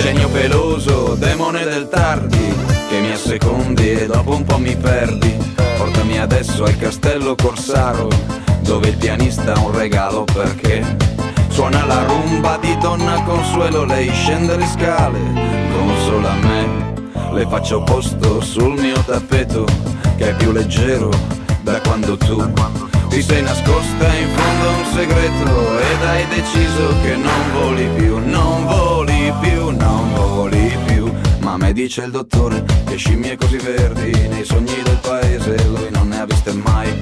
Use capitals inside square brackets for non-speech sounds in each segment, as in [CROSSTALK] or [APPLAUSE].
Genio peloso, demone del tardi, che mi assecondi e dopo un po' mi perdi. Portami adesso al castello Corsaro, dove il pianista ha un regalo perché suona la rumba di donna Consuelo, lei scende le scale, consola me. Le faccio posto sul mio tappeto, che è più leggero da quando tu ti sei nascosta in fondo un segreto ed hai deciso che non voli più, non voli più, non voli più. Ma me dice il dottore che scimmie così verdi nei sogni del paese lui non ne ha viste mai.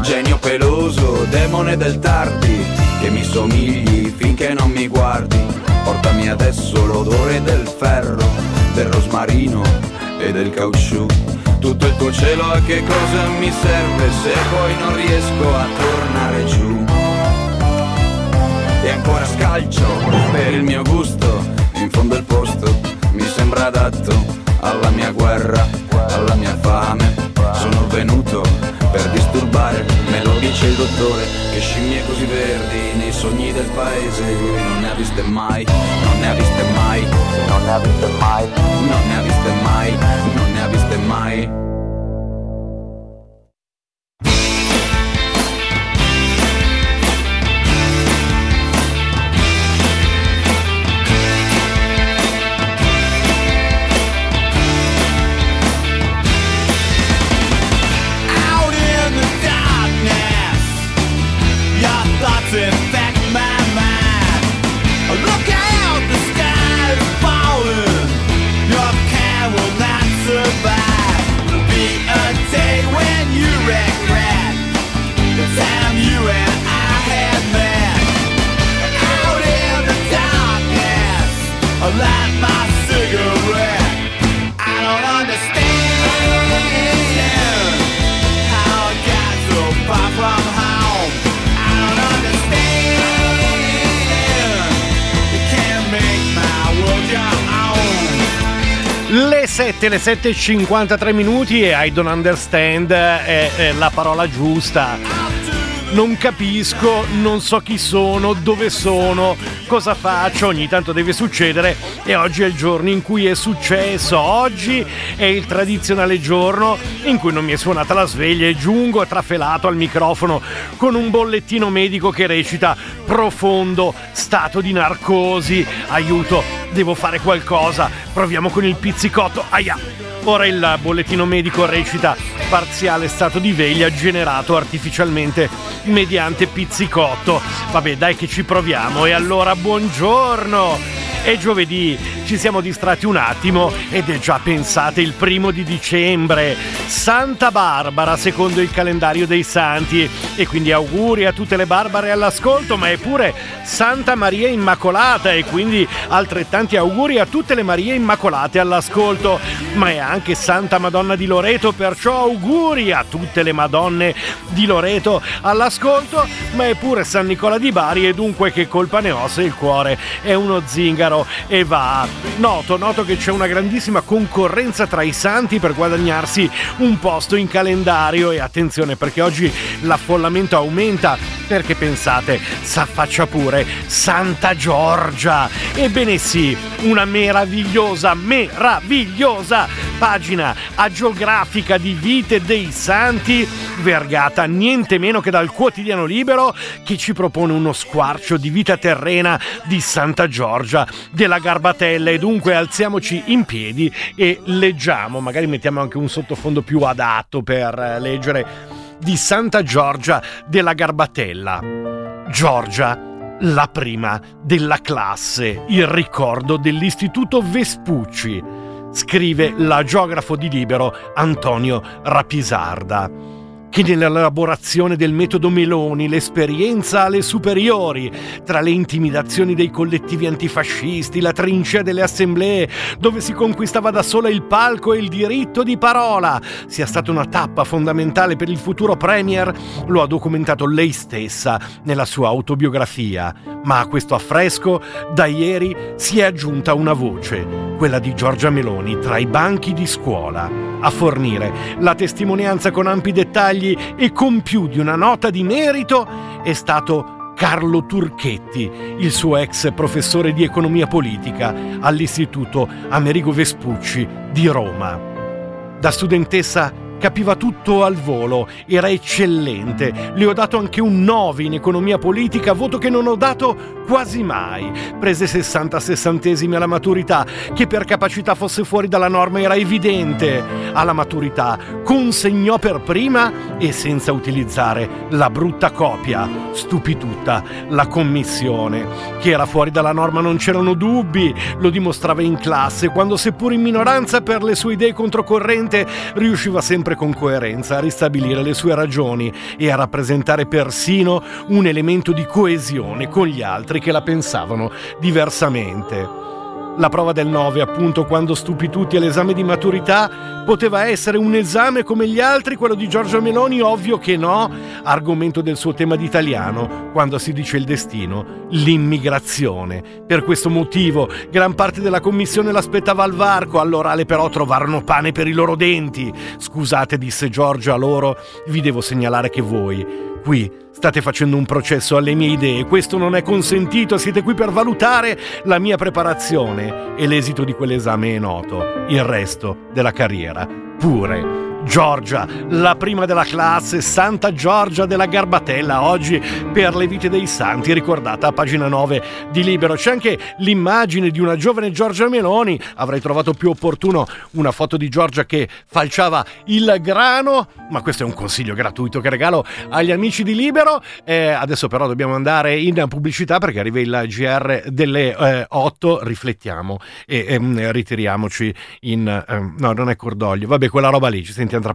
Genio peloso, demone del tardi, che mi somigli finché non mi guardi. Portami adesso l'odore del ferro, del rosmarino e del caucciù tutto il tuo cielo a che cosa mi serve se poi non riesco a tornare giù? E ancora scalcio per il mio gusto, in fondo il posto mi sembra adatto alla mia guerra, alla mia fame. Sono venuto per disturbare, me lo dice il dottore, che scimmie così verdi nei sogni del paese. Lui non ne ha viste mai, non ne ha viste mai, non ne ha viste mai, non ne ha viste mai, non ne ha viste mai. 7, le 7.53 minuti e I don't understand è, è la parola giusta. Non capisco, non so chi sono, dove sono, cosa faccio, ogni tanto deve succedere e oggi è il giorno in cui è successo. Oggi è il tradizionale giorno in cui non mi è suonata la sveglia e giungo trafelato al microfono con un bollettino medico che recita profondo stato di narcosi. Aiuto, devo fare qualcosa. Proviamo con il pizzicotto. Aia! Ora il bollettino medico recita parziale stato di veglia generato artificialmente mediante pizzicotto. Vabbè, dai che ci proviamo. E allora buongiorno! È giovedì, ci siamo distratti un attimo ed è già pensate il primo di dicembre, Santa Barbara secondo il calendario dei santi. E quindi auguri a tutte le barbare all'ascolto, ma è pure Santa Maria Immacolata. E quindi altrettanti auguri a tutte le Marie Immacolate all'ascolto, ma è anche Santa Madonna di Loreto, perciò auguri a tutte le Madonne di Loreto all'ascolto, ma è pure San Nicola di Bari e dunque che colpa ne ho se il cuore è uno zingaro e va. Noto, noto che c'è una grandissima concorrenza tra i santi per guadagnarsi un posto in calendario e attenzione perché oggi l'affollamento aumenta perché pensate, s'affaccia pure Santa Giorgia. Ebbene sì, una meravigliosa, meravigliosa pagina agiografica di vite dei santi vergata niente meno che dal quotidiano libero che ci propone uno squarcio di vita terrena di Santa Giorgia della Garbatella e dunque alziamoci in piedi e leggiamo, magari mettiamo anche un sottofondo più adatto per eh, leggere di Santa Giorgia della Garbatella. Giorgia la prima della classe, il ricordo dell'Istituto Vespucci, scrive l'agiografo di Libero Antonio Rapisarda. Che nell'elaborazione del metodo Meloni l'esperienza alle superiori, tra le intimidazioni dei collettivi antifascisti, la trincea delle assemblee, dove si conquistava da sola il palco e il diritto di parola, sia stata una tappa fondamentale per il futuro Premier, lo ha documentato lei stessa nella sua autobiografia. Ma a questo affresco, da ieri, si è aggiunta una voce, quella di Giorgia Meloni, tra i banchi di scuola, a fornire la testimonianza con ampi dettagli e con più di una nota di merito è stato Carlo Turchetti, il suo ex professore di economia politica all'Istituto Amerigo Vespucci di Roma. Da studentessa capiva tutto al volo, era eccellente. Le ho dato anche un 9 in economia politica, voto che non ho dato quasi mai. Prese 60 sessantesimi alla maturità, che per capacità fosse fuori dalla norma era evidente. Alla maturità consegnò per prima e senza utilizzare la brutta copia. Stupì tutta la commissione. Che era fuori dalla norma non c'erano dubbi, lo dimostrava in classe, quando seppur in minoranza per le sue idee controcorrente riusciva sempre sempre con coerenza a ristabilire le sue ragioni e a rappresentare persino un elemento di coesione con gli altri che la pensavano diversamente. La prova del 9, appunto, quando stupì tutti all'esame di maturità, poteva essere un esame come gli altri, quello di Giorgio Meloni, ovvio che no, argomento del suo tema d'italiano, quando si dice il destino, l'immigrazione. Per questo motivo, gran parte della commissione l'aspettava al varco, all'orale però trovarono pane per i loro denti. Scusate, disse Giorgio a loro, vi devo segnalare che voi, qui, State facendo un processo alle mie idee, questo non è consentito, siete qui per valutare la mia preparazione e l'esito di quell'esame è noto, il resto della carriera pure. Giorgia, la prima della classe, Santa Giorgia della Garbatella, oggi per le vite dei santi, ricordata a pagina 9 di Libero. C'è anche l'immagine di una giovane Giorgia Meloni, avrei trovato più opportuno una foto di Giorgia che falciava il grano, ma questo è un consiglio gratuito che regalo agli amici di Libero. Eh, adesso però dobbiamo andare in pubblicità perché arriva il GR delle eh, 8, riflettiamo e ehm, ritiriamoci in... Ehm, no, non è cordoglio, vabbè quella roba lì, ci sentiamo sentiamo tra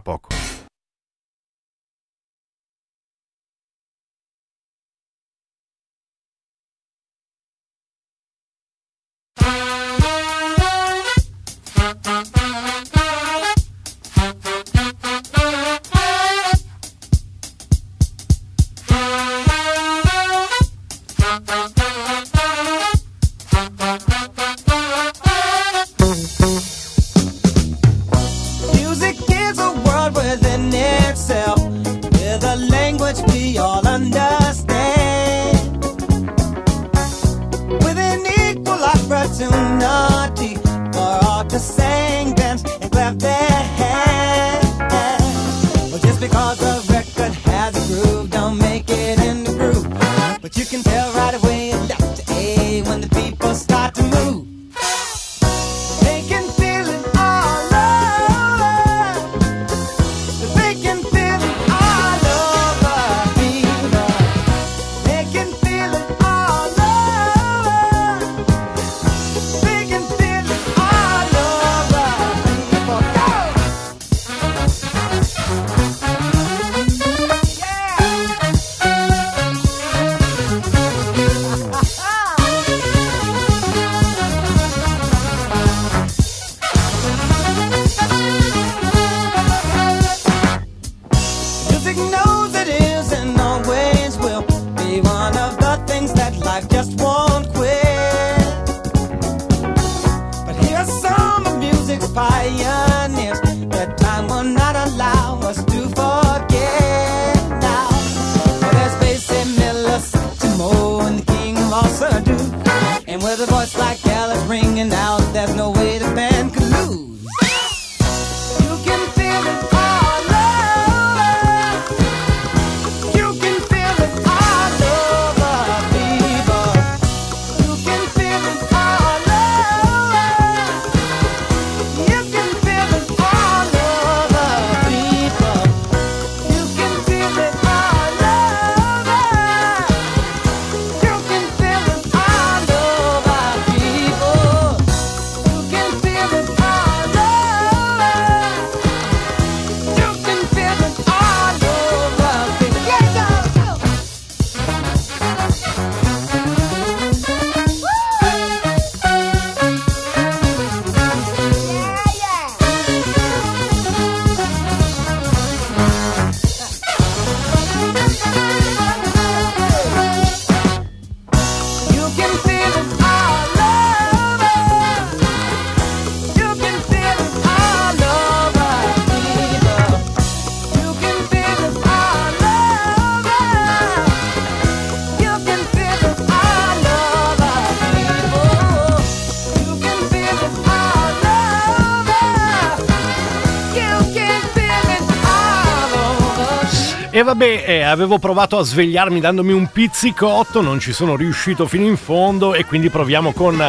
eh, avevo provato a svegliarmi dandomi un pizzicotto, non ci sono riuscito fino in fondo e quindi proviamo con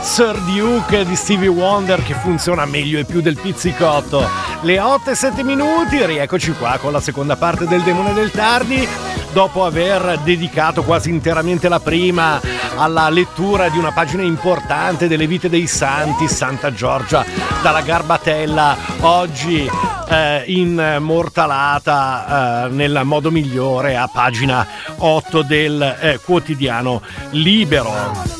Sir Duke di Stevie Wonder che funziona meglio e più del pizzicotto. Le 8 e 7 minuti, rieccoci qua con la seconda parte del Demone del Tardi, dopo aver dedicato quasi interamente la prima alla lettura di una pagina importante delle vite dei santi, Santa Giorgia dalla Garbatella, oggi eh, immortalata eh, nel modo migliore a pagina 8 del eh, quotidiano Libero.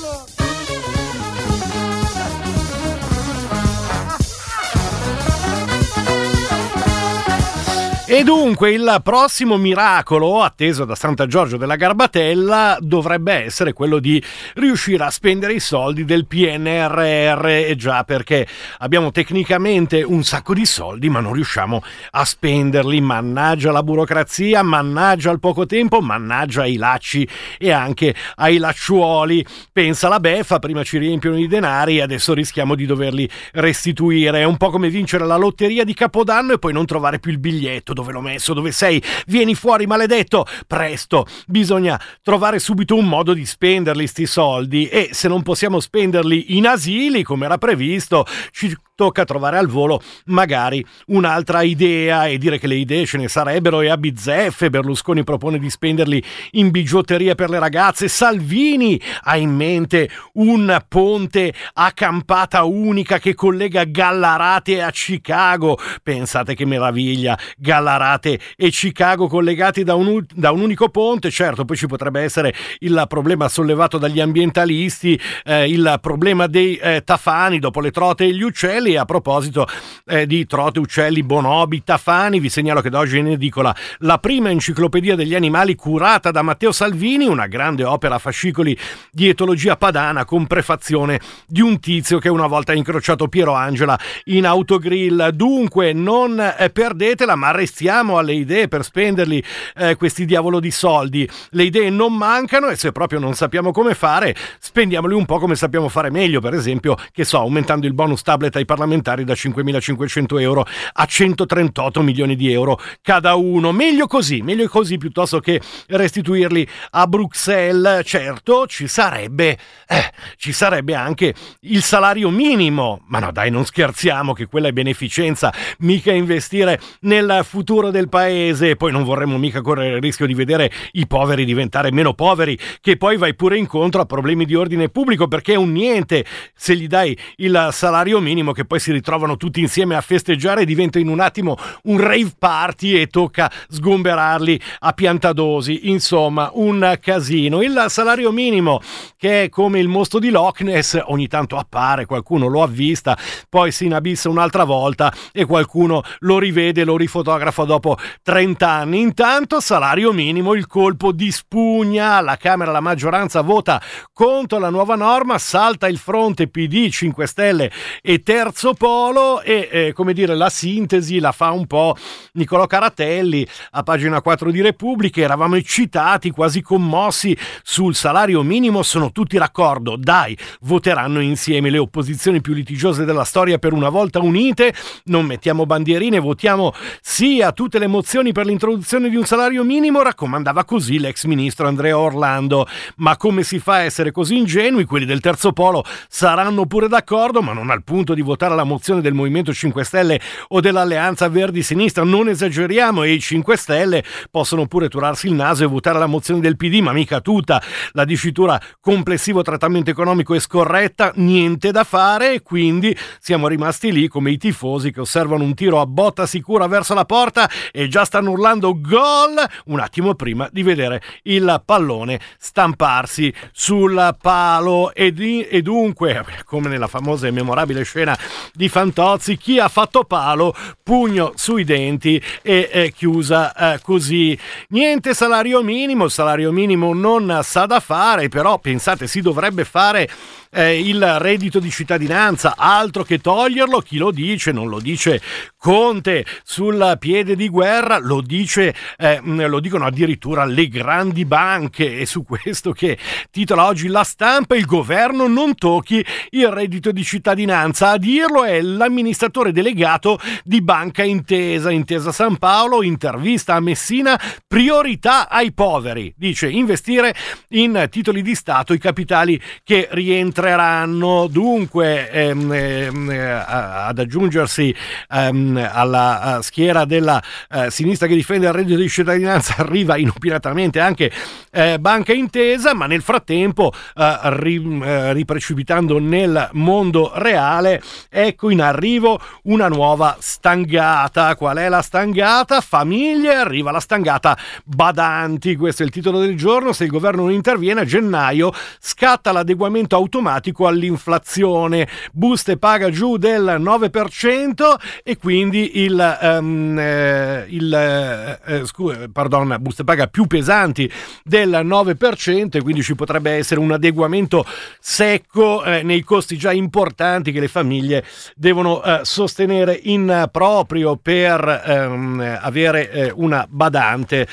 E dunque il prossimo miracolo atteso da Santa Giorgio della Garbatella dovrebbe essere quello di riuscire a spendere i soldi del PNRR, e già perché abbiamo tecnicamente un sacco di soldi ma non riusciamo a spenderli, mannaggia la burocrazia, mannaggia il poco tempo, mannaggia ai lacci e anche ai lacciuoli. Pensa la beffa, prima ci riempiono i denari e adesso rischiamo di doverli restituire. È un po' come vincere la lotteria di Capodanno e poi non trovare più il biglietto dove l'ho messo, dove sei, vieni fuori maledetto, presto, bisogna trovare subito un modo di spenderli sti soldi. E se non possiamo spenderli in asili come era previsto, ci tocca trovare al volo magari un'altra idea e dire che le idee ce ne sarebbero e a bizzeffe Berlusconi propone di spenderli in bigiotteria per le ragazze, Salvini ha in mente un ponte a campata unica che collega Gallarate a Chicago, pensate che meraviglia, Gallarate e Chicago collegati da un, da un unico ponte, certo poi ci potrebbe essere il problema sollevato dagli ambientalisti, eh, il problema dei eh, tafani dopo le trote e gli uccelli, uccelli. A proposito eh, di trote, uccelli, bonobi, tafani, vi segnalo che da oggi è in edicola la prima enciclopedia degli animali curata da Matteo Salvini, una grande opera a fascicoli di etologia padana con prefazione di un tizio che una volta ha incrociato Piero Angela in autogrill. Dunque non eh, perdetela, ma restiamo alle idee per spenderli eh, questi diavolo di soldi. Le idee non mancano e se proprio non sappiamo come fare, spendiamoli un po' come sappiamo fare meglio, per esempio, che so, aumentando il bonus tablet ai parlamentari da 5.500 euro a 138 milioni di euro cada uno. Meglio così, meglio così piuttosto che restituirli a Bruxelles. Certo, ci sarebbe, eh, ci sarebbe anche il salario minimo. Ma no, dai, non scherziamo che quella è beneficenza, mica investire nel futuro del paese. Poi non vorremmo mica correre il rischio di vedere i poveri diventare meno poveri, che poi vai pure incontro a problemi di ordine pubblico perché è un niente se gli dai il salario minimo che poi si ritrovano tutti insieme a festeggiare e diventa in un attimo un rave party e tocca sgomberarli a piantadosi. Insomma, un casino. Il salario minimo, che è come il mostro di Loch Ness, ogni tanto appare, qualcuno lo avvista, poi si inabissa un'altra volta e qualcuno lo rivede, lo rifotografa dopo 30 anni. Intanto, salario minimo, il colpo di spugna, la Camera, la maggioranza vota contro la nuova norma, salta il fronte PD, 5 Stelle e Terzo terzo polo e eh, come dire la sintesi la fa un po' Niccolò Caratelli a pagina 4 di Repubblica eravamo eccitati quasi commossi sul salario minimo. Sono tutti d'accordo. Dai voteranno insieme le opposizioni più litigiose della storia per una volta. Unite non mettiamo bandierine votiamo sì a tutte le mozioni per l'introduzione di un salario minimo raccomandava così l'ex ministro Andrea Orlando. Ma come si fa a essere così ingenui? Quelli del terzo polo saranno pure d'accordo ma non al punto di votare votare la mozione del Movimento 5 Stelle o dell'Alleanza Verdi-Sinistra, non esageriamo e i 5 Stelle possono pure turarsi il naso e votare la mozione del PD, ma mica tutta. La dicitura complessivo trattamento economico è scorretta, niente da fare e quindi siamo rimasti lì come i tifosi che osservano un tiro a botta sicura verso la porta e già stanno urlando gol un attimo prima di vedere il pallone stamparsi sul palo e, di, e dunque, come nella famosa e memorabile scena di Fantozzi, chi ha fatto palo, pugno sui denti e è chiusa eh, così. Niente salario minimo, salario minimo non sa da fare, però pensate si dovrebbe fare eh, il reddito di cittadinanza, altro che toglierlo, chi lo dice? Non lo dice Conte sul piede di guerra, lo, dice, eh, lo dicono addirittura le grandi banche e su questo che titola oggi la stampa, il governo non tocchi il reddito di cittadinanza. A dirlo è l'amministratore delegato di Banca Intesa, Intesa San Paolo, intervista a Messina, priorità ai poveri. Dice investire in titoli di Stato i capitali che rientreranno. Dunque, ehm, ehm, ad aggiungersi ehm, alla schiera della eh, sinistra che difende il reddito di cittadinanza [LAUGHS] arriva inopinatamente anche eh, Banca Intesa, ma nel frattempo, eh, ri, eh, riprecipitando nel mondo reale, ecco in arrivo una nuova stangata. Qual è la stangata? Famiglie, arriva la stangata badanti. Questo è il titolo del giorno. Se il governo non interviene, a gennaio scatta l'adeguamento automatico all'inflazione. Buste paga giù del 9% e quindi il, um, eh, il eh, eh scu- pardon, buste paga più pesanti del 9% e quindi ci potrebbe essere un adeguamento secco eh, nei costi già importanti che le famiglie devono eh, sostenere in proprio per ehm, avere eh, una badante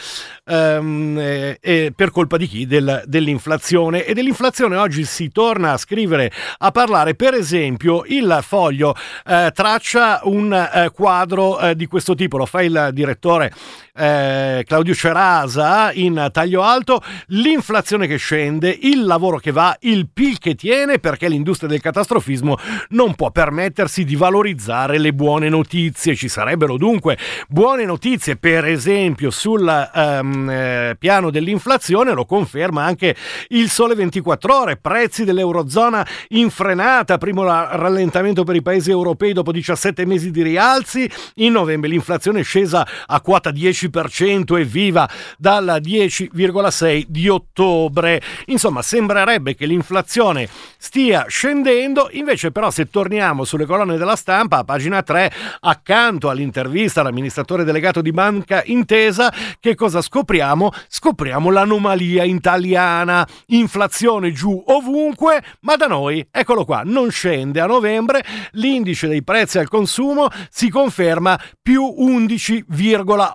ehm, eh, per colpa di chi? Del, dell'inflazione. E dell'inflazione oggi si torna a scrivere, a parlare. Per esempio, il foglio eh, traccia un eh, quadro eh, di questo tipo, lo fa il direttore Claudio Cerasa in taglio alto, l'inflazione che scende, il lavoro che va, il PIL che tiene, perché l'industria del catastrofismo non può permettersi di valorizzare le buone notizie. Ci sarebbero dunque buone notizie, per esempio, sul ehm, eh, piano dell'inflazione, lo conferma anche il Sole 24 Ore, prezzi dell'Eurozona in frenata, primo rallentamento per i paesi europei dopo 17 mesi di rialzi, in novembre l'inflazione è scesa a quota 10 10% e viva dal 10,6 di ottobre. Insomma, sembrerebbe che l'inflazione stia scendendo, invece però se torniamo sulle colonne della stampa, a pagina 3, accanto all'intervista all'amministratore delegato di Banca Intesa, che cosa scopriamo? Scopriamo l'anomalia italiana, inflazione giù ovunque, ma da noi, eccolo qua, non scende a novembre, l'indice dei prezzi al consumo si conferma più 11,8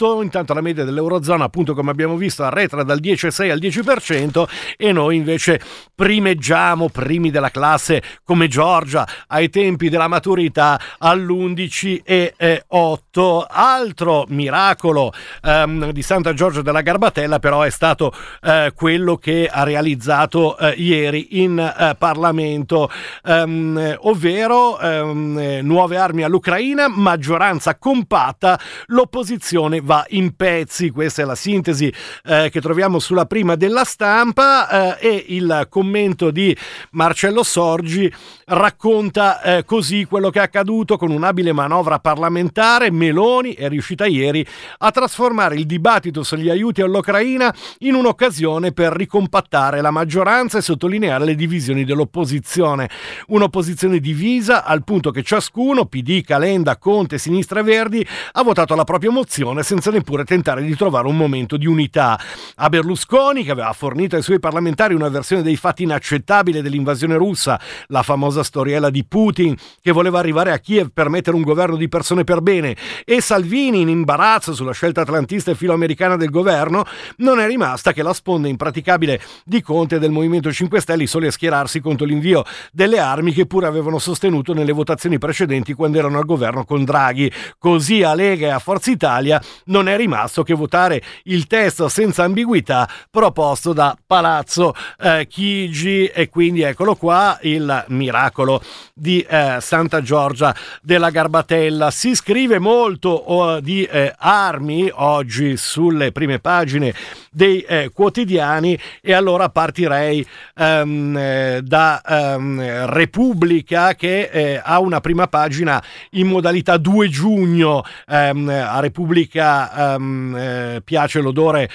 8, intanto la media dell'Eurozona appunto come abbiamo visto arretra dal 10,6 al 10% e noi invece primeggiamo primi della classe come Giorgia ai tempi della maturità all'11,8. Altro miracolo ehm, di Santa Giorgia della Garbatella però è stato eh, quello che ha realizzato eh, ieri in eh, Parlamento, ehm, ovvero ehm, nuove armi all'Ucraina, maggioranza compatta, l'opposizione va in pezzi. Questa è la sintesi eh, che troviamo sulla prima della stampa eh, e il commento di Marcello Sorgi racconta eh, così quello che è accaduto con un'abile manovra parlamentare. Meloni è riuscita ieri a trasformare il dibattito sugli aiuti all'Ucraina in un'occasione per ricompattare la maggioranza e sottolineare le divisioni dell'opposizione. Un'opposizione divisa al punto che ciascuno, PD, Calenda, Conte, Sinistra e Verdi, ha votato la propria mozione senza neppure tentare di trovare un momento di unità. A Berlusconi, che aveva fornito ai suoi parlamentari una versione dei fatti inaccettabile dell'invasione russa, la famosa storiella di Putin che voleva arrivare a Kiev per mettere un governo di persone per bene, e Salvini in imbarazzo sulla scelta atlantista e filoamericana del governo, non è rimasta che la sponda impraticabile di Conte del Movimento 5 Stelle soli a schierarsi contro l'invio delle armi che pure avevano sostenuto nelle votazioni precedenti quando erano al governo con Draghi. Così a Lega e a Forza Italia non è rimasto che votare il testo senza ambiguità proposto da Palazzo eh, Chigi e quindi eccolo qua il miracolo di eh, Santa Giorgia della Garbatella. Si scrive molto oh, di eh, armi oggi sulle prime pagine dei eh, quotidiani. E allora partirei eh, da ehm, Repubblica che eh, ha una prima pagina in modalità 2 giugno. Ehm, a Repubblica eh, piace l'odore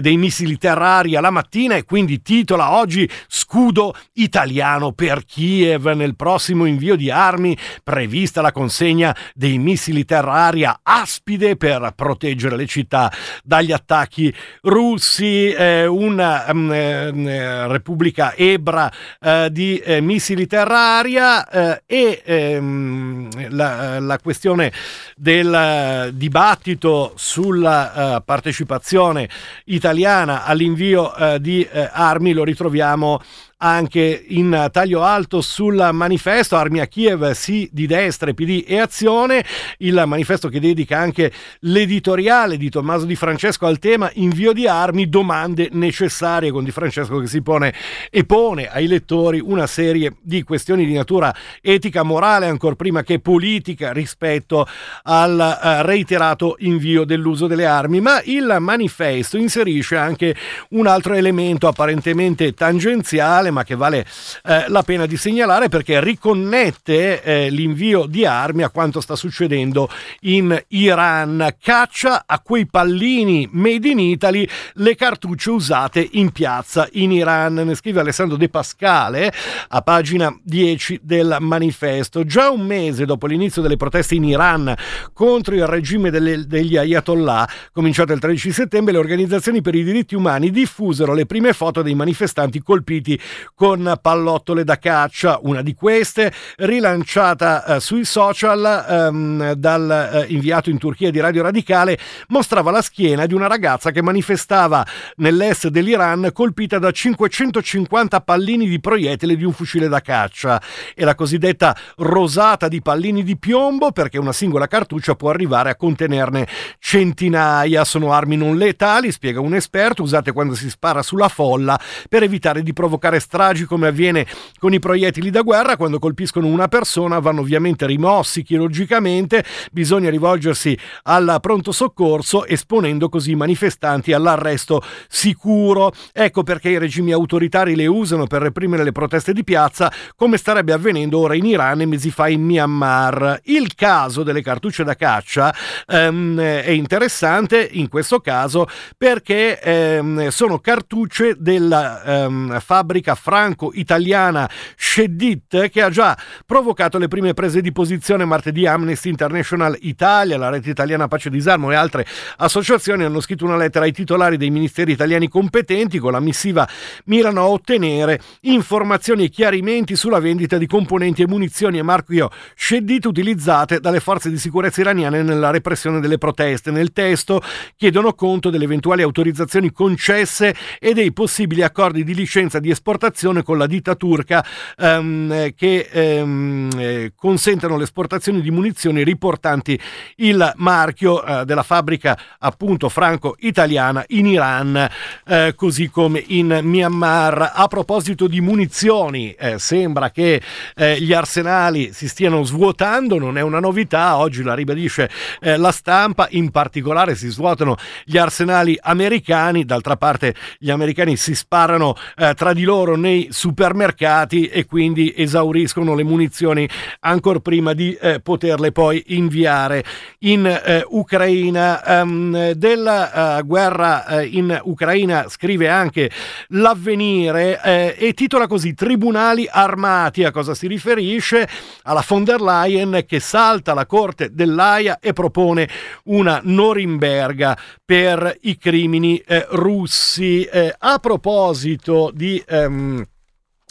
dei missili terrari alla mattina e quindi titola oggi scudo italiano per Kiev nel prossimo invio di armi prevista la consegna dei missili terrari a Aspide per proteggere le città dagli attacchi russi. Eh, una um, eh, Repubblica Ebra eh, di eh, missili terra-aria eh, e ehm, la, la, questione del dibattito sulla partecipazione italiana all'invio di armi lo ritroviamo anche in taglio alto sul manifesto Armi a Kiev, sì di destra, PD e Azione, il manifesto che dedica anche l'editoriale di Tommaso Di Francesco al tema invio di armi, domande necessarie con Di Francesco che si pone e pone ai lettori una serie di questioni di natura etica, morale, ancora prima che politica rispetto al uh, reiterato invio dell'uso delle armi, ma il manifesto inserisce anche un altro elemento apparentemente tangenziale ma che vale eh, la pena di segnalare perché riconnette eh, l'invio di armi a quanto sta succedendo in Iran. Caccia a quei pallini made in Italy le cartucce usate in piazza in Iran. Ne scrive Alessandro De Pascale a pagina 10 del manifesto. Già un mese dopo l'inizio delle proteste in Iran contro il regime delle, degli Ayatollah, cominciato il 13 settembre, le organizzazioni per i diritti umani diffusero le prime foto dei manifestanti colpiti con pallottole da caccia, una di queste rilanciata eh, sui social ehm, dal eh, inviato in Turchia di Radio Radicale, mostrava la schiena di una ragazza che manifestava nell'est dell'Iran colpita da 550 pallini di proiettile di un fucile da caccia. È la cosiddetta rosata di pallini di piombo perché una singola cartuccia può arrivare a contenerne centinaia. Sono armi non letali, spiega un esperto, usate quando si spara sulla folla per evitare di provocare stragi come avviene con i proiettili da guerra, quando colpiscono una persona vanno ovviamente rimossi chirurgicamente, bisogna rivolgersi al pronto soccorso esponendo così i manifestanti all'arresto sicuro. Ecco perché i regimi autoritari le usano per reprimere le proteste di piazza, come starebbe avvenendo ora in Iran e mesi fa in Myanmar. Il caso delle cartucce da caccia ehm, è interessante in questo caso perché ehm, sono cartucce della ehm, fabbrica franco-italiana Shedit che ha già provocato le prime prese di posizione martedì Amnesty International Italia, la rete italiana Pace Disarmo e altre associazioni hanno scritto una lettera ai titolari dei ministeri italiani competenti con la missiva mirano a ottenere informazioni e chiarimenti sulla vendita di componenti e munizioni a marchio Shedit utilizzate dalle forze di sicurezza iraniane nella repressione delle proteste. Nel testo chiedono conto delle eventuali autorizzazioni concesse e dei possibili accordi di licenza di esportazione collaborazione con la ditta turca ehm, che ehm, eh, consentono l'esportazione di munizioni riportanti il marchio eh, della fabbrica appunto franco-italiana in Iran, eh, così come in Myanmar. A proposito di munizioni, eh, sembra che eh, gli arsenali si stiano svuotando, non è una novità, oggi la ribadisce eh, la stampa, in particolare si svuotano gli arsenali americani, d'altra parte gli americani si sparano tra di loro nei supermercati e quindi esauriscono le munizioni ancora prima di eh, poterle poi inviare in eh, Ucraina. Um, della uh, guerra uh, in Ucraina scrive anche l'avvenire eh, e titola così Tribunali armati. A cosa si riferisce? Alla von der Leyen che salta la corte dell'AIA e propone una Norimberga per i crimini eh, russi. A proposito di um, Mm.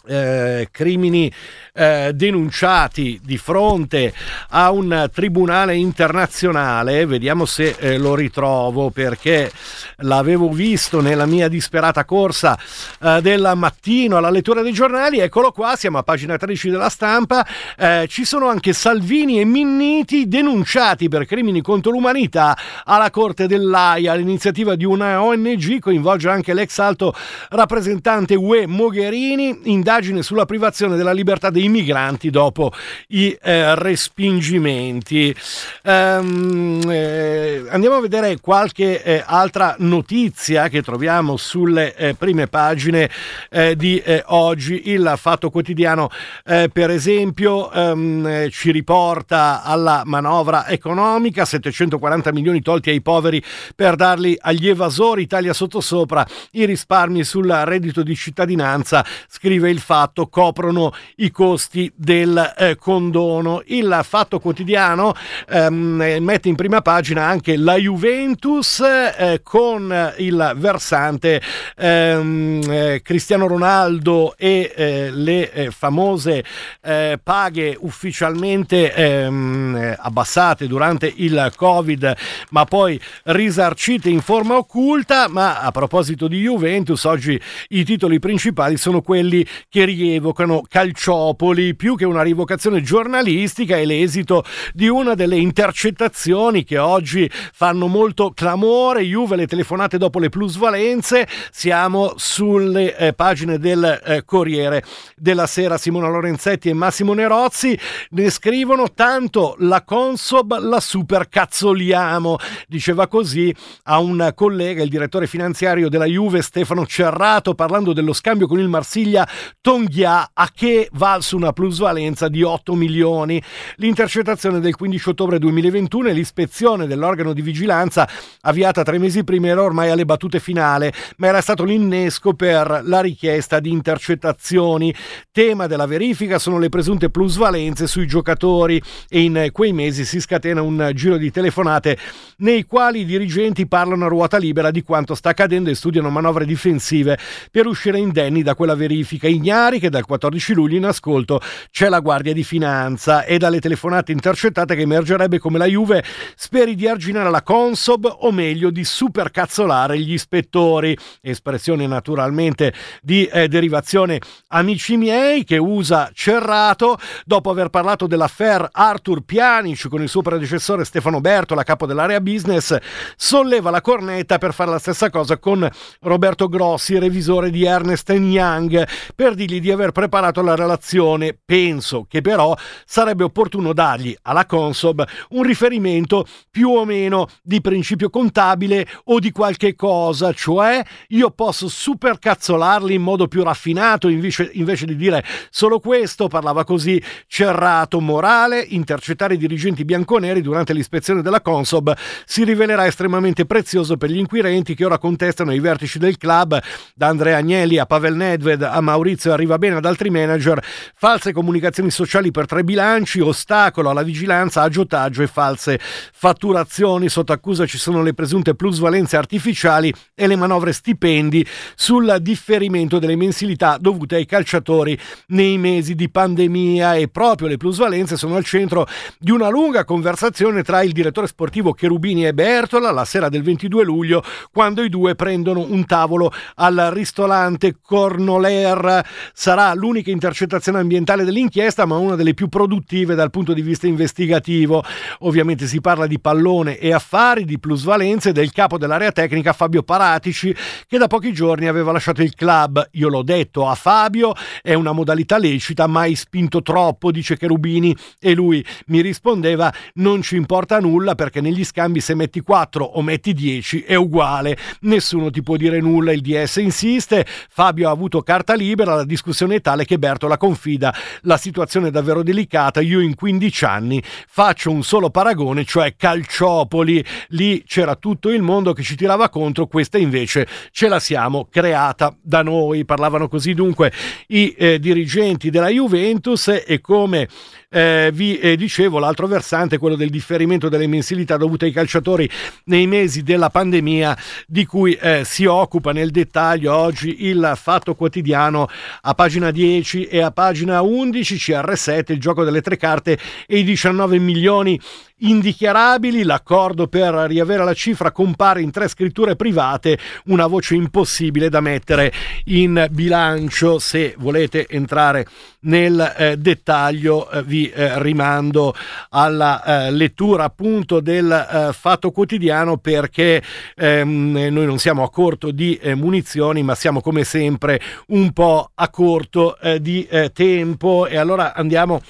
Eh, crimini eh, denunciati di fronte a un tribunale internazionale, vediamo se eh, lo ritrovo perché l'avevo visto nella mia disperata corsa eh, del mattino alla lettura dei giornali, eccolo qua, siamo a pagina 13 della stampa, eh, ci sono anche Salvini e Minniti denunciati per crimini contro l'umanità alla Corte dell'AIA, l'iniziativa di una ONG coinvolge anche l'ex alto rappresentante UE Mogherini, in indagine sulla privazione della libertà dei migranti dopo i eh, respingimenti. Um, eh, andiamo a vedere qualche eh, altra notizia che troviamo sulle eh, prime pagine eh, di eh, oggi. Il Fatto Quotidiano, per esempio, um, ci riporta alla manovra economica, 740 milioni tolti ai poveri per darli agli evasori, Italia sottosopra, i risparmi sul reddito di cittadinanza, scrive il fatto coprono i costi del eh, condono. Il Fatto Quotidiano ehm, mette in prima pagina anche la Juventus eh, con il versante ehm, eh, Cristiano Ronaldo e eh, le eh, famose eh, paghe ufficialmente ehm, abbassate durante il Covid, ma poi risarcite in forma occulta. Ma a proposito di Juventus, oggi i titoli principali sono quelli che rievocano Calciopoli, più che una rivocazione giornalistica è l'esito di una delle intercettazioni che oggi fanno molto clamore, Juve le telefonate dopo le plusvalenze, siamo sulle eh, pagine del eh, Corriere della Sera, Simona Lorenzetti e Massimo Nerozzi. Ne scrivono tanto la Consob la supercazzoliamo, diceva così a un collega, il direttore finanziario della Juve Stefano Cerrato, parlando dello scambio con il Marsiglia Tonghia a che valse una plusvalenza di 8 milioni. L'intercettazione del 15 ottobre 2021 e l'ispezione dell'organo di vigilanza avviata tre mesi prima era ormai alle battute finale, ma era stato l'innesco per la richiesta di intercettazioni. Tema della verifica sono le presunte plusvalenze sui giocatori e in quei mesi si scatena un giro di telefonate nei quali i dirigenti parlano a ruota libera di quanto sta accadendo e studiano manovre difensive per uscire indenni da quella verifica. Ignari che dal 14 luglio in ascolto c'è la Guardia di Finanza e dalle telefonate intercettate che emergerebbe come la Juve speri di arginare la Consob o meglio di supercazzolare gli ispettori. Espressione naturalmente di eh, derivazione amici miei che usa Cerrato dopo aver parlato dell'affair Arthur Pianic con il suo predecessore Stefano Bertola, capo dell'area business, solleva la cornetta per fare la stessa cosa con Roberto Grossi, revisore di Ernest Young, per dirgli di aver preparato la relazione. Penso che però sarebbe opportuno dargli alla Consob un riferimento più o meno di principio contabile o di qualche cosa, cioè io posso supercazzolarli in modo più raffinato invece, invece di dire solo questo, parlava così Cerrato, morale, intercettare i dirigenti bianconeri durante l'ispezione della Consob si rivelerà estremamente prezioso per gli inquirenti che ora contestano i vertici del club, da Andrea Agnelli a Pavel Nedved a Maurizio Arrivabene ad altri manager, false comunicazioni sociali per tre bilanci, ostacolo alla vigilanza, aggiotaggio e false fatturazioni. Sotto accusa ci sono le presunte plusvalenze artificiali e le manovre stipendi sul differimento delle mensilità dovute ai calciatori nei mesi di pandemia e proprio le plusvalenze sono al centro di una lunga conversazione tra il direttore sportivo Cherubini e Bertola la sera del 22 luglio quando i due prendono un tavolo al ristorante Cornoler. Sarà l'unica intercettazione ambientale dell'inchiesta ma una delle più produttive dal punto di vista investigativo. Ovviamente si parla di pallone e affari, di plusvalenze del capo dell'area tecnica Fabio Paratici che da pochi giorni aveva lasciato il club. Io l'ho detto a Fabio, è una modalità lecita, mai spinto troppo, dice Cherubini e lui mi rispondeva non ci importa nulla perché negli scambi se metti 4 o metti 10 è uguale, nessuno ti può dire nulla, il DS insiste, Fabio ha avuto carta libera, la discussione è tale che Bertola confida, la situazione è davvero delicata, io in 15 anni faccio un solo paragone, cioè Calciopoli, lì c'era tutto il mondo che ci tirava contro, questa invece ce la siamo creata da noi, parlavano così dunque i eh, dirigenti della Juventus e come eh, vi eh, dicevo, l'altro versante, quello del differimento delle mensilità dovute ai calciatori nei mesi della pandemia, di cui eh, si occupa nel dettaglio oggi il Fatto Quotidiano. A pagina 10 e a pagina 11, CR7, il gioco delle tre carte e i 19 milioni indichiarabili, l'accordo per riavere la cifra compare in tre scritture private, una voce impossibile da mettere in bilancio. Se volete entrare nel eh, dettaglio eh, vi eh, rimando alla eh, lettura appunto del eh, fatto quotidiano perché ehm, noi non siamo a corto di eh, munizioni ma siamo come sempre un po' a corto di tempo e allora andiamo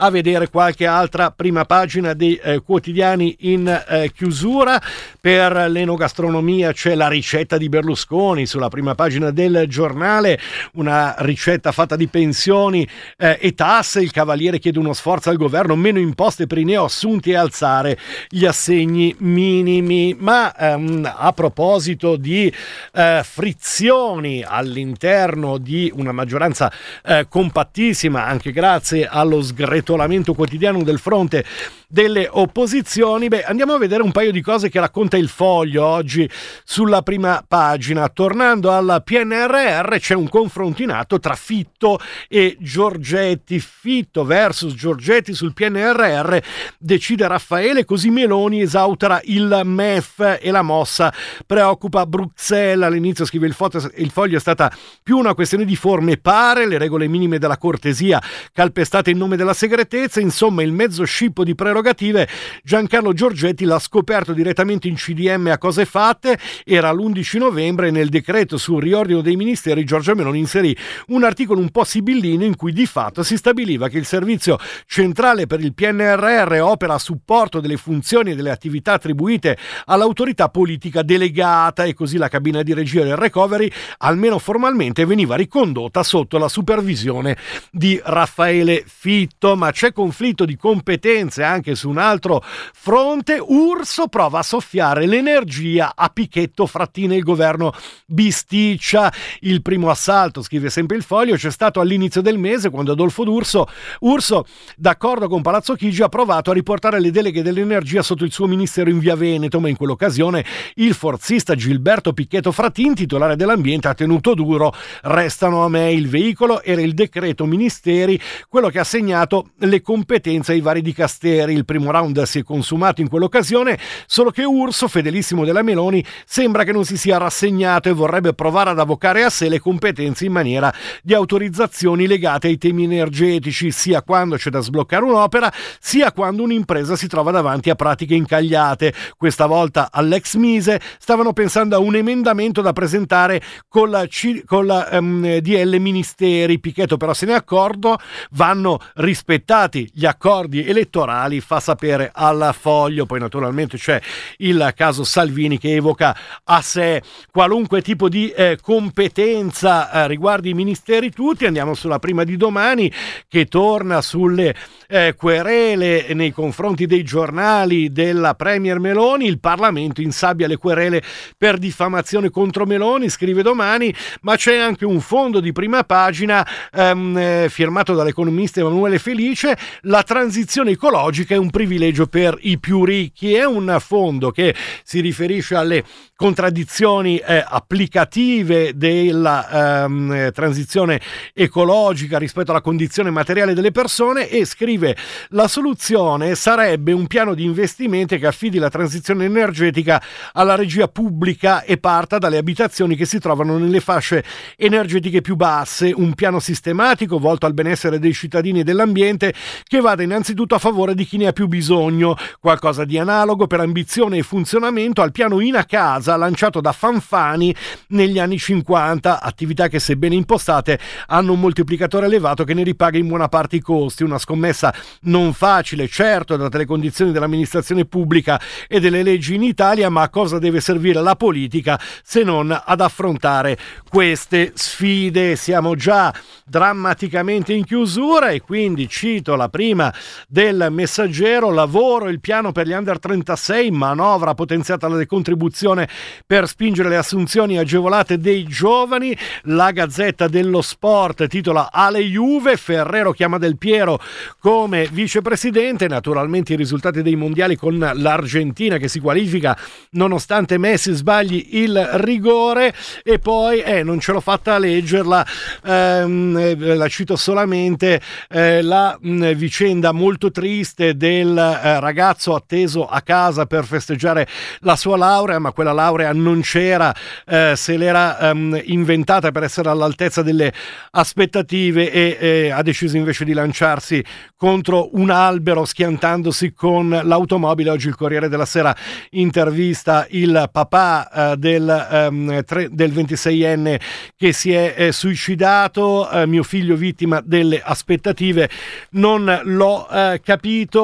a vedere qualche altra prima pagina dei eh, quotidiani in eh, chiusura. Per l'enogastronomia c'è la ricetta di Berlusconi sulla prima pagina del giornale, una ricetta fatta di pensioni eh, e tasse. Il Cavaliere chiede uno sforzo al governo, meno imposte per i neoassunti e alzare gli assegni minimi. Ma ehm, a proposito di eh, frizioni all'interno di una maggioranza eh, compattissima, anche grazie allo sgretolamento quotidiano del fronte delle opposizioni. Beh, andiamo a vedere un paio di cose che racconta il foglio oggi sulla prima pagina. Tornando al PNRR c'è un confronto in atto tra Fitto e Giorgetti. Fitto versus Giorgetti sul PNRR decide Raffaele, così Meloni esautora il MEF e la mossa preoccupa Bruxelles. All'inizio scrive il, foto, il foglio è stata più una questione di forme pare, le regole minime della cortesia calpestate in nome della segretezza, insomma il mezzo scippo di prerogative prerogative, Giancarlo Giorgetti l'ha scoperto direttamente in CDM a cose fatte, era l'11 novembre nel decreto sul riordino dei ministeri Giorgia Meloni inserì un articolo un po' sibillino in cui di fatto si stabiliva che il servizio centrale per il PNRR opera a supporto delle funzioni e delle attività attribuite all'autorità politica delegata e così la cabina di regia del recovery almeno formalmente veniva ricondotta sotto la supervisione di Raffaele Fitto, ma c'è conflitto di competenze anche anche su un altro fronte, Urso prova a soffiare l'energia a Pichetto Frattini il governo bisticcia. Il primo assalto, scrive sempre il foglio, c'è stato all'inizio del mese quando Adolfo D'Urso, Urso, d'accordo con Palazzo Chigi, ha provato a riportare le deleghe dell'energia sotto il suo ministero in via Veneto, ma in quell'occasione il forzista Gilberto Picchetto Fratin, titolare dell'ambiente, ha tenuto duro. Restano a me il veicolo, era il decreto ministeri, quello che ha segnato le competenze ai vari dicasteri il primo round si è consumato in quell'occasione, solo che Urso, fedelissimo della Meloni, sembra che non si sia rassegnato e vorrebbe provare ad avvocare a sé le competenze in maniera di autorizzazioni legate ai temi energetici, sia quando c'è da sbloccare un'opera, sia quando un'impresa si trova davanti a pratiche incagliate. Questa volta all'ex Mise stavano pensando a un emendamento da presentare con la, C- con la um, ehm, DL Ministeri. Pichetto però se ne è accorto, vanno rispettati gli accordi elettorali fa sapere al foglio. Poi naturalmente c'è il caso Salvini che evoca a sé qualunque tipo di eh, competenza eh, riguardi i ministeri tutti. Andiamo sulla prima di domani che torna sulle eh, querele nei confronti dei giornali della Premier Meloni. Il Parlamento insabbia le querele per diffamazione contro Meloni, scrive domani, ma c'è anche un fondo di prima pagina ehm, eh, firmato dall'economista Emanuele Felice. La transizione ecologica un privilegio per i più ricchi, è un fondo che si riferisce alle contraddizioni eh, applicative della ehm, transizione ecologica rispetto alla condizione materiale delle persone e scrive la soluzione sarebbe un piano di investimenti che affidi la transizione energetica alla regia pubblica e parta dalle abitazioni che si trovano nelle fasce energetiche più basse, un piano sistematico volto al benessere dei cittadini e dell'ambiente che vada innanzitutto a favore di chi ne ha più bisogno, qualcosa di analogo per ambizione e funzionamento al piano in a casa lanciato da Fanfani negli anni 50, attività che sebbene impostate hanno un moltiplicatore elevato che ne ripaga in buona parte i costi, una scommessa non facile, certo, date le condizioni dell'amministrazione pubblica e delle leggi in Italia, ma a cosa deve servire la politica se non ad affrontare queste sfide? Siamo già drammaticamente in chiusura e quindi cito la prima del messaggero, lavoro il piano per gli under 36, manovra potenziata alla decontribuzione per spingere le assunzioni agevolate dei giovani. La Gazzetta dello Sport titola Ale Juve, Ferrero chiama Del Piero come vicepresidente, naturalmente i risultati dei mondiali con l'Argentina che si qualifica nonostante Messi sbagli il rigore. E poi eh, non ce l'ho fatta a leggerla, ehm, la cito solamente, eh, la mh, vicenda molto triste del eh, ragazzo atteso a casa per festeggiare la sua laurea, ma quella laurea non c'era, eh, se l'era ehm, inventata per essere all'altezza delle aspettative e eh, ha deciso invece di lanciarsi contro un albero schiantandosi con l'automobile. Oggi il Corriere della Sera intervista il papà eh, del, ehm, tre, del 26enne che si è eh, suicidato, mio figlio vittima delle aspettative, non l'ho eh,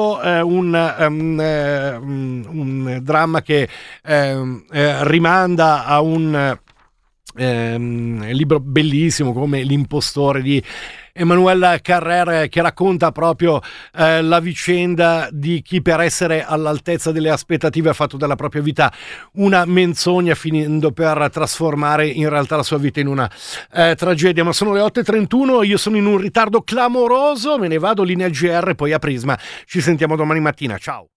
capito, eh, un, um, un, dramma che ehm, rimanda a un ehm, libro bellissimo come L'impostore di Emanuele Carrere che racconta proprio eh, la vicenda di chi per essere all'altezza delle aspettative ha fatto della propria vita una menzogna finendo per trasformare in realtà la sua vita in una eh, tragedia. Ma sono le 8.31, io sono in un ritardo clamoroso, me ne vado linea GR, poi a Prisma. Ci sentiamo domani mattina, ciao.